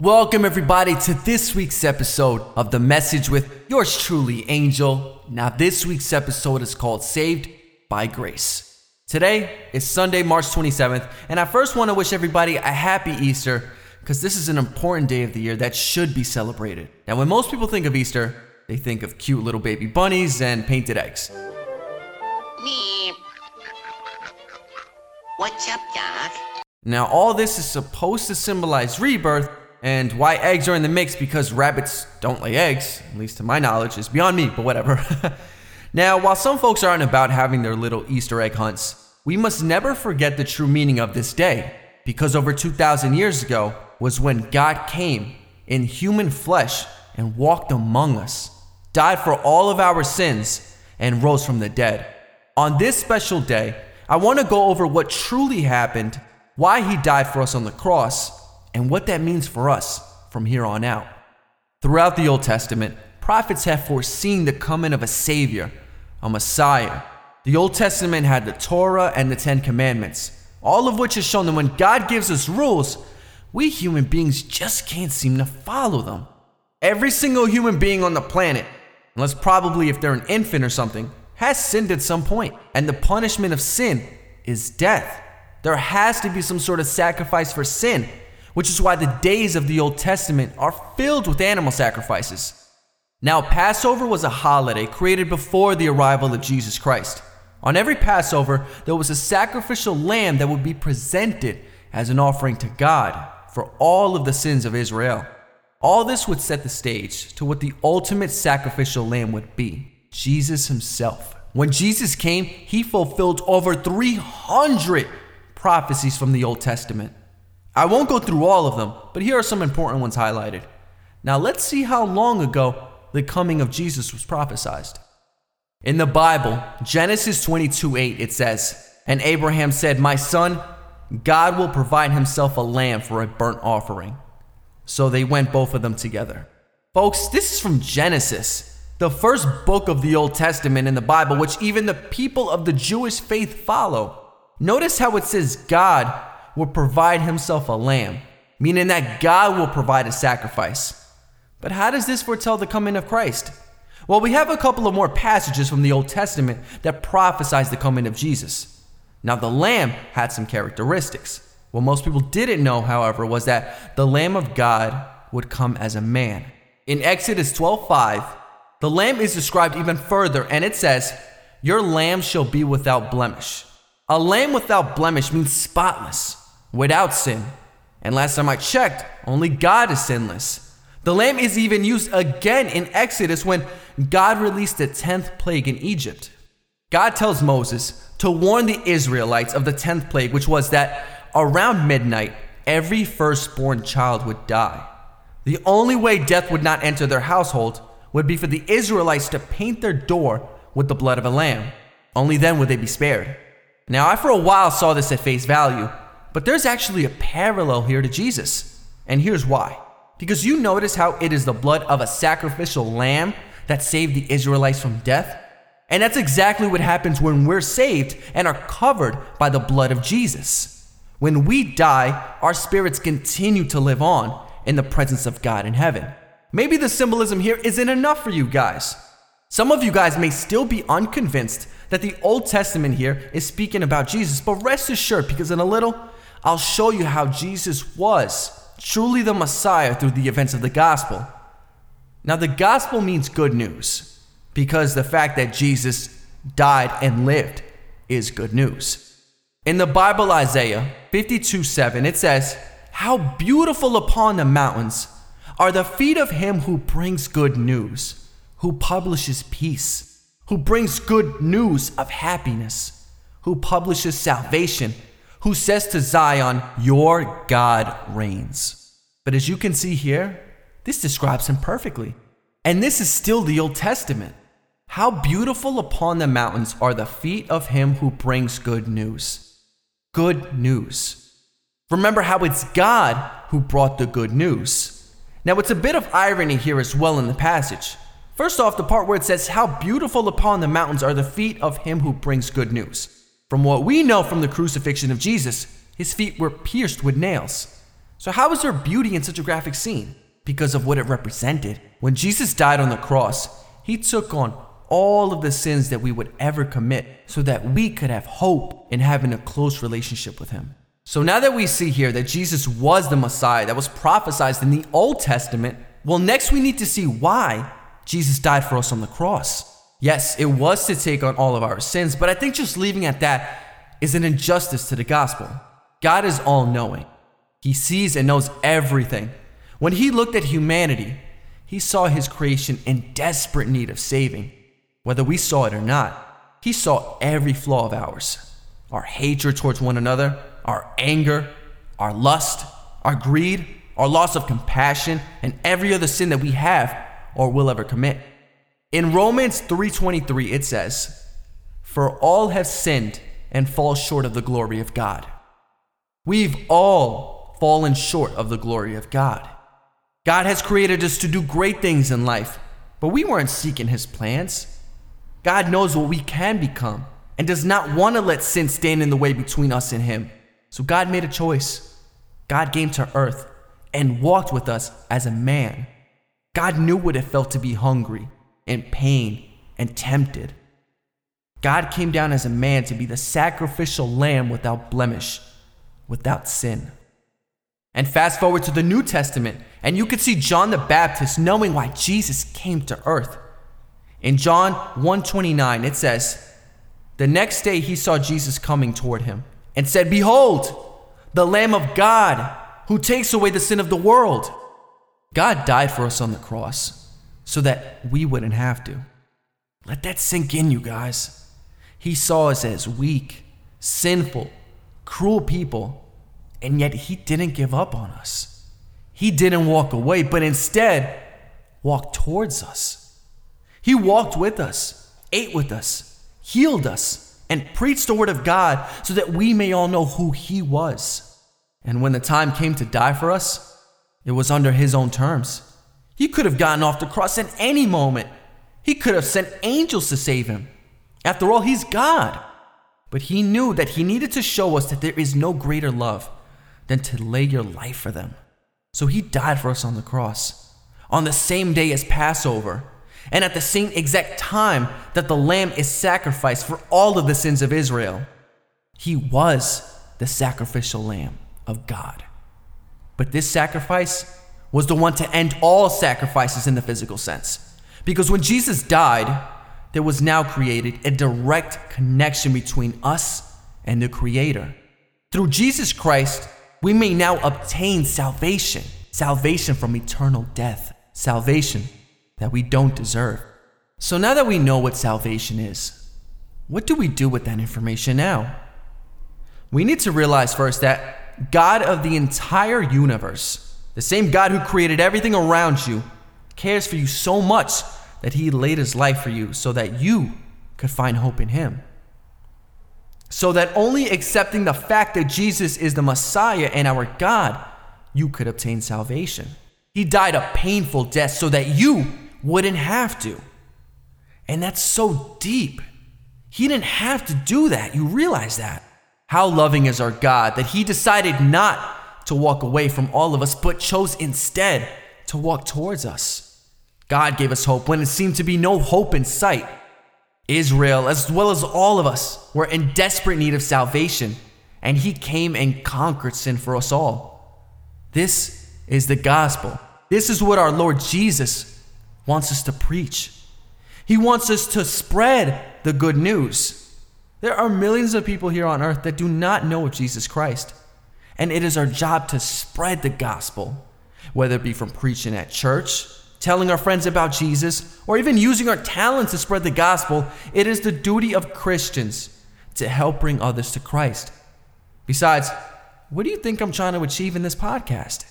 Welcome, everybody, to this week's episode of The Message with yours truly, Angel. Now, this week's episode is called Saved by Grace. Today is Sunday, March 27th, and I first want to wish everybody a happy Easter because this is an important day of the year that should be celebrated. Now, when most people think of Easter, they think of cute little baby bunnies and painted eggs. What's up, Doc? Now, all this is supposed to symbolize rebirth, and why eggs are in the mix because rabbits don't lay eggs, at least to my knowledge, is beyond me, but whatever. now, while some folks aren't about having their little Easter egg hunts, we must never forget the true meaning of this day, because over 2,000 years ago was when God came in human flesh and walked among us, died for all of our sins, and rose from the dead. On this special day, I want to go over what truly happened, why he died for us on the cross, and what that means for us from here on out. Throughout the Old Testament, prophets have foreseen the coming of a Savior, a Messiah. The Old Testament had the Torah and the Ten Commandments, all of which has shown that when God gives us rules, we human beings just can't seem to follow them. Every single human being on the planet, unless probably if they're an infant or something, has sinned at some point, and the punishment of sin is death. There has to be some sort of sacrifice for sin, which is why the days of the Old Testament are filled with animal sacrifices. Now, Passover was a holiday created before the arrival of Jesus Christ. On every Passover, there was a sacrificial lamb that would be presented as an offering to God for all of the sins of Israel. All this would set the stage to what the ultimate sacrificial lamb would be Jesus himself. When Jesus came, he fulfilled over 300 prophecies from the Old Testament. I won't go through all of them, but here are some important ones highlighted. Now let's see how long ago the coming of Jesus was prophesied. In the Bible, Genesis 22 8, it says, And Abraham said, My son, God will provide himself a lamb for a burnt offering. So they went both of them together. Folks, this is from Genesis, the first book of the Old Testament in the Bible, which even the people of the Jewish faith follow. Notice how it says God will provide himself a lamb, meaning that God will provide a sacrifice. But how does this foretell the coming of Christ? Well, we have a couple of more passages from the Old Testament that prophesize the coming of Jesus. Now, the lamb had some characteristics. What most people didn't know, however, was that the Lamb of God would come as a man. In Exodus 12:5, the lamb is described even further, and it says, Your lamb shall be without blemish. A lamb without blemish means spotless, without sin. And last time I checked, only God is sinless. The lamb is even used again in Exodus when God released the 10th plague in Egypt. God tells Moses to warn the Israelites of the 10th plague, which was that around midnight, every firstborn child would die. The only way death would not enter their household would be for the Israelites to paint their door with the blood of a lamb. Only then would they be spared. Now, I for a while saw this at face value, but there's actually a parallel here to Jesus. And here's why. Because you notice how it is the blood of a sacrificial lamb that saved the Israelites from death? And that's exactly what happens when we're saved and are covered by the blood of Jesus. When we die, our spirits continue to live on in the presence of God in heaven. Maybe the symbolism here isn't enough for you guys. Some of you guys may still be unconvinced that the Old Testament here is speaking about Jesus, but rest assured, because in a little, I'll show you how Jesus was truly the Messiah through the events of the gospel. Now, the gospel means good news because the fact that Jesus died and lived is good news. In the Bible, Isaiah 52 7, it says, How beautiful upon the mountains are the feet of him who brings good news, who publishes peace, who brings good news of happiness, who publishes salvation who says to Zion, Your God reigns. But as you can see here, this describes him perfectly. And this is still the Old Testament. How beautiful upon the mountains are the feet of him who brings good news. Good news. Remember how it's God who brought the good news. Now, it's a bit of irony here as well in the passage. First off, the part where it says, How beautiful upon the mountains are the feet of him who brings good news. From what we know from the crucifixion of Jesus, his feet were pierced with nails. So, how is there beauty in such a graphic scene? Because of what it represented. When Jesus died on the cross, he took on all of the sins that we would ever commit so that we could have hope in having a close relationship with him. So now that we see here that Jesus was the Messiah that was prophesied in the Old Testament, well, next we need to see why Jesus died for us on the cross. Yes, it was to take on all of our sins, but I think just leaving at that is an injustice to the gospel. God is all knowing, He sees and knows everything. When He looked at humanity, He saw His creation in desperate need of saving. Whether we saw it or not, He saw every flaw of ours our hatred towards one another, our anger, our lust, our greed, our loss of compassion, and every other sin that we have or will ever commit. In Romans 3:23 it says, "For all have sinned and fall short of the glory of God." We've all fallen short of the glory of God. God has created us to do great things in life, but we weren't seeking his plans. God knows what we can become and does not want to let sin stand in the way between us and him. So God made a choice. God came to earth and walked with us as a man. God knew what it felt to be hungry, and pain, and tempted. God came down as a man to be the sacrificial lamb without blemish, without sin. And fast forward to the New Testament, and you could see John the Baptist knowing why Jesus came to earth. In John 1:29 it says, "The next day he saw Jesus coming toward him and said, "Behold, the Lamb of God who takes away the sin of the world." God died for us on the cross so that we wouldn't have to. Let that sink in, you guys. He saw us as weak, sinful, cruel people, and yet He didn't give up on us. He didn't walk away, but instead walked towards us. He walked with us, ate with us, healed us, and preached the Word of God so that we may all know who He was. And when the time came to die for us, it was under his own terms. He could have gotten off the cross at any moment. He could have sent angels to save him. After all, he's God. But he knew that he needed to show us that there is no greater love than to lay your life for them. So he died for us on the cross, on the same day as Passover, and at the same exact time that the lamb is sacrificed for all of the sins of Israel. He was the sacrificial lamb of God. But this sacrifice was the one to end all sacrifices in the physical sense. Because when Jesus died, there was now created a direct connection between us and the Creator. Through Jesus Christ, we may now obtain salvation salvation from eternal death, salvation that we don't deserve. So now that we know what salvation is, what do we do with that information now? We need to realize first that God of the entire universe, the same God who created everything around you, cares for you so much that he laid his life for you so that you could find hope in him. So that only accepting the fact that Jesus is the Messiah and our God, you could obtain salvation. He died a painful death so that you wouldn't have to. And that's so deep. He didn't have to do that. You realize that. How loving is our God that He decided not to walk away from all of us, but chose instead to walk towards us. God gave us hope when it seemed to be no hope in sight. Israel, as well as all of us, were in desperate need of salvation, and He came and conquered sin for us all. This is the gospel. This is what our Lord Jesus wants us to preach. He wants us to spread the good news. There are millions of people here on earth that do not know Jesus Christ. And it is our job to spread the gospel, whether it be from preaching at church, telling our friends about Jesus, or even using our talents to spread the gospel. It is the duty of Christians to help bring others to Christ. Besides, what do you think I'm trying to achieve in this podcast?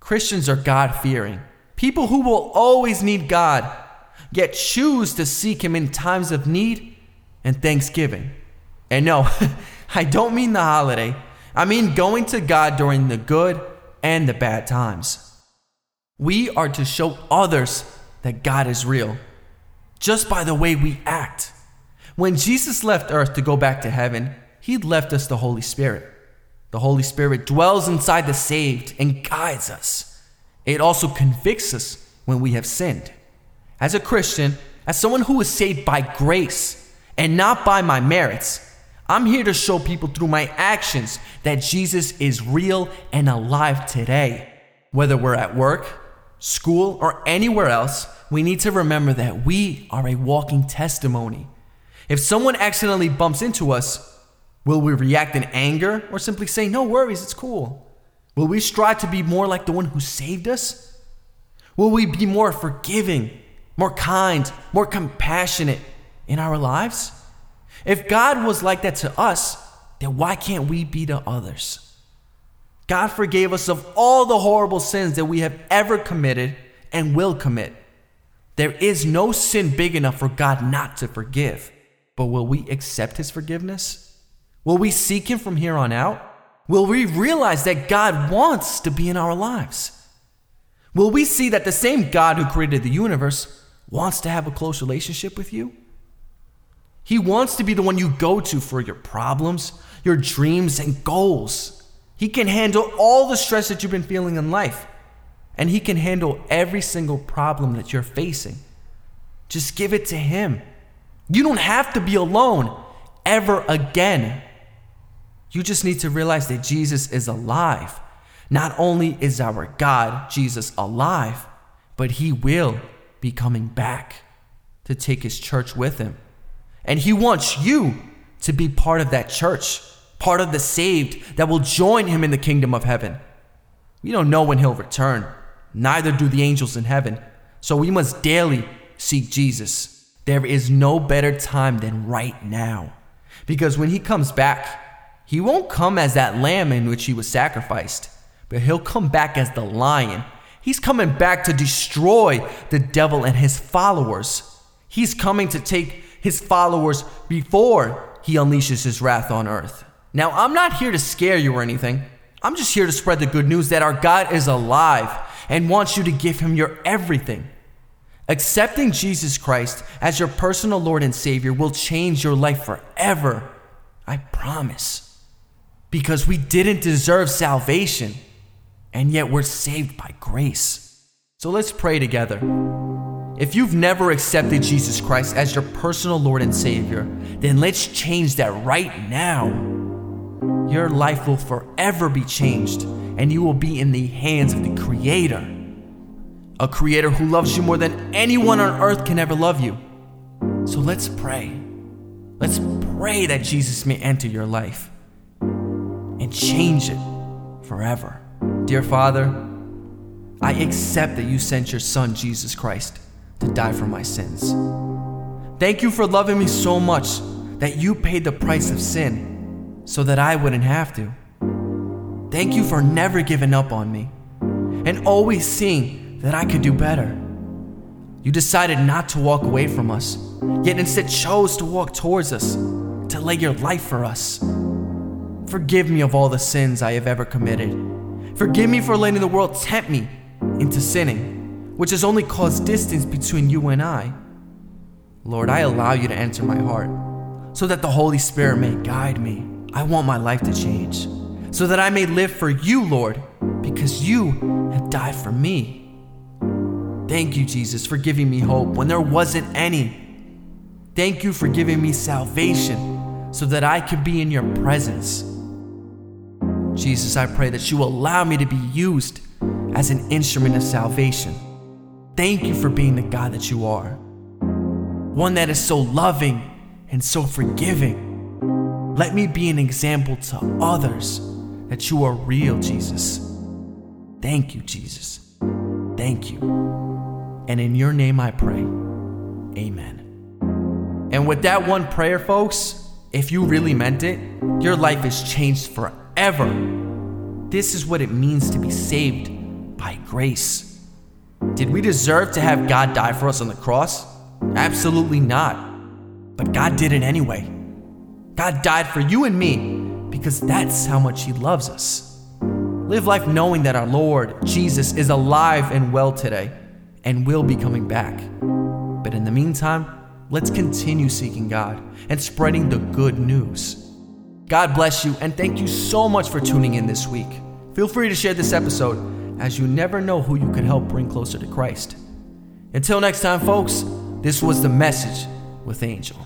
Christians are God fearing, people who will always need God, yet choose to seek Him in times of need and Thanksgiving. And no, I don't mean the holiday. I mean going to God during the good and the bad times. We are to show others that God is real just by the way we act. When Jesus left earth to go back to heaven, he left us the Holy Spirit. The Holy Spirit dwells inside the saved and guides us. It also convicts us when we have sinned. As a Christian, as someone who is saved by grace and not by my merits, I'm here to show people through my actions that Jesus is real and alive today. Whether we're at work, school, or anywhere else, we need to remember that we are a walking testimony. If someone accidentally bumps into us, will we react in anger or simply say, No worries, it's cool? Will we strive to be more like the one who saved us? Will we be more forgiving, more kind, more compassionate in our lives? If God was like that to us, then why can't we be to others? God forgave us of all the horrible sins that we have ever committed and will commit. There is no sin big enough for God not to forgive. But will we accept His forgiveness? Will we seek Him from here on out? Will we realize that God wants to be in our lives? Will we see that the same God who created the universe wants to have a close relationship with you? He wants to be the one you go to for your problems, your dreams, and goals. He can handle all the stress that you've been feeling in life, and He can handle every single problem that you're facing. Just give it to Him. You don't have to be alone ever again. You just need to realize that Jesus is alive. Not only is our God, Jesus, alive, but He will be coming back to take His church with Him. And He wants you to be part of that church, part of the saved that will join Him in the kingdom of heaven. We don't know when He'll return, neither do the angels in heaven. So we must daily seek Jesus. There is no better time than right now. Because when He comes back, He won't come as that lamb in which He was sacrificed, but He'll come back as the lion. He's coming back to destroy the devil and his followers. He's coming to take his followers before he unleashes his wrath on earth. Now, I'm not here to scare you or anything. I'm just here to spread the good news that our God is alive and wants you to give him your everything. Accepting Jesus Christ as your personal Lord and Savior will change your life forever. I promise. Because we didn't deserve salvation, and yet we're saved by grace. So let's pray together. If you've never accepted Jesus Christ as your personal Lord and Savior, then let's change that right now. Your life will forever be changed, and you will be in the hands of the Creator. A Creator who loves you more than anyone on earth can ever love you. So let's pray. Let's pray that Jesus may enter your life and change it forever. Dear Father, I accept that you sent your Son, Jesus Christ to die for my sins. Thank you for loving me so much that you paid the price of sin so that I wouldn't have to. Thank you for never giving up on me and always seeing that I could do better. You decided not to walk away from us, yet instead chose to walk towards us, to lay your life for us. Forgive me of all the sins I have ever committed. Forgive me for letting the world tempt me into sinning which has only caused distance between you and I. Lord, I allow you to enter my heart so that the Holy Spirit may guide me. I want my life to change so that I may live for you, Lord, because you have died for me. Thank you, Jesus, for giving me hope when there wasn't any. Thank you for giving me salvation so that I could be in your presence. Jesus, I pray that you allow me to be used as an instrument of salvation. Thank you for being the God that you are. One that is so loving and so forgiving. Let me be an example to others that you are real, Jesus. Thank you, Jesus. Thank you. And in your name I pray. Amen. And with that one prayer, folks, if you really meant it, your life is changed forever. This is what it means to be saved by grace. Did we deserve to have God die for us on the cross? Absolutely not. But God did it anyway. God died for you and me because that's how much He loves us. Live life knowing that our Lord, Jesus, is alive and well today, and will be coming back. But in the meantime, let's continue seeking God and spreading the good news. God bless you, and thank you so much for tuning in this week. Feel free to share this episode, as you never know who you could help bring closer to Christ. Until next time, folks, this was The Message with Angel.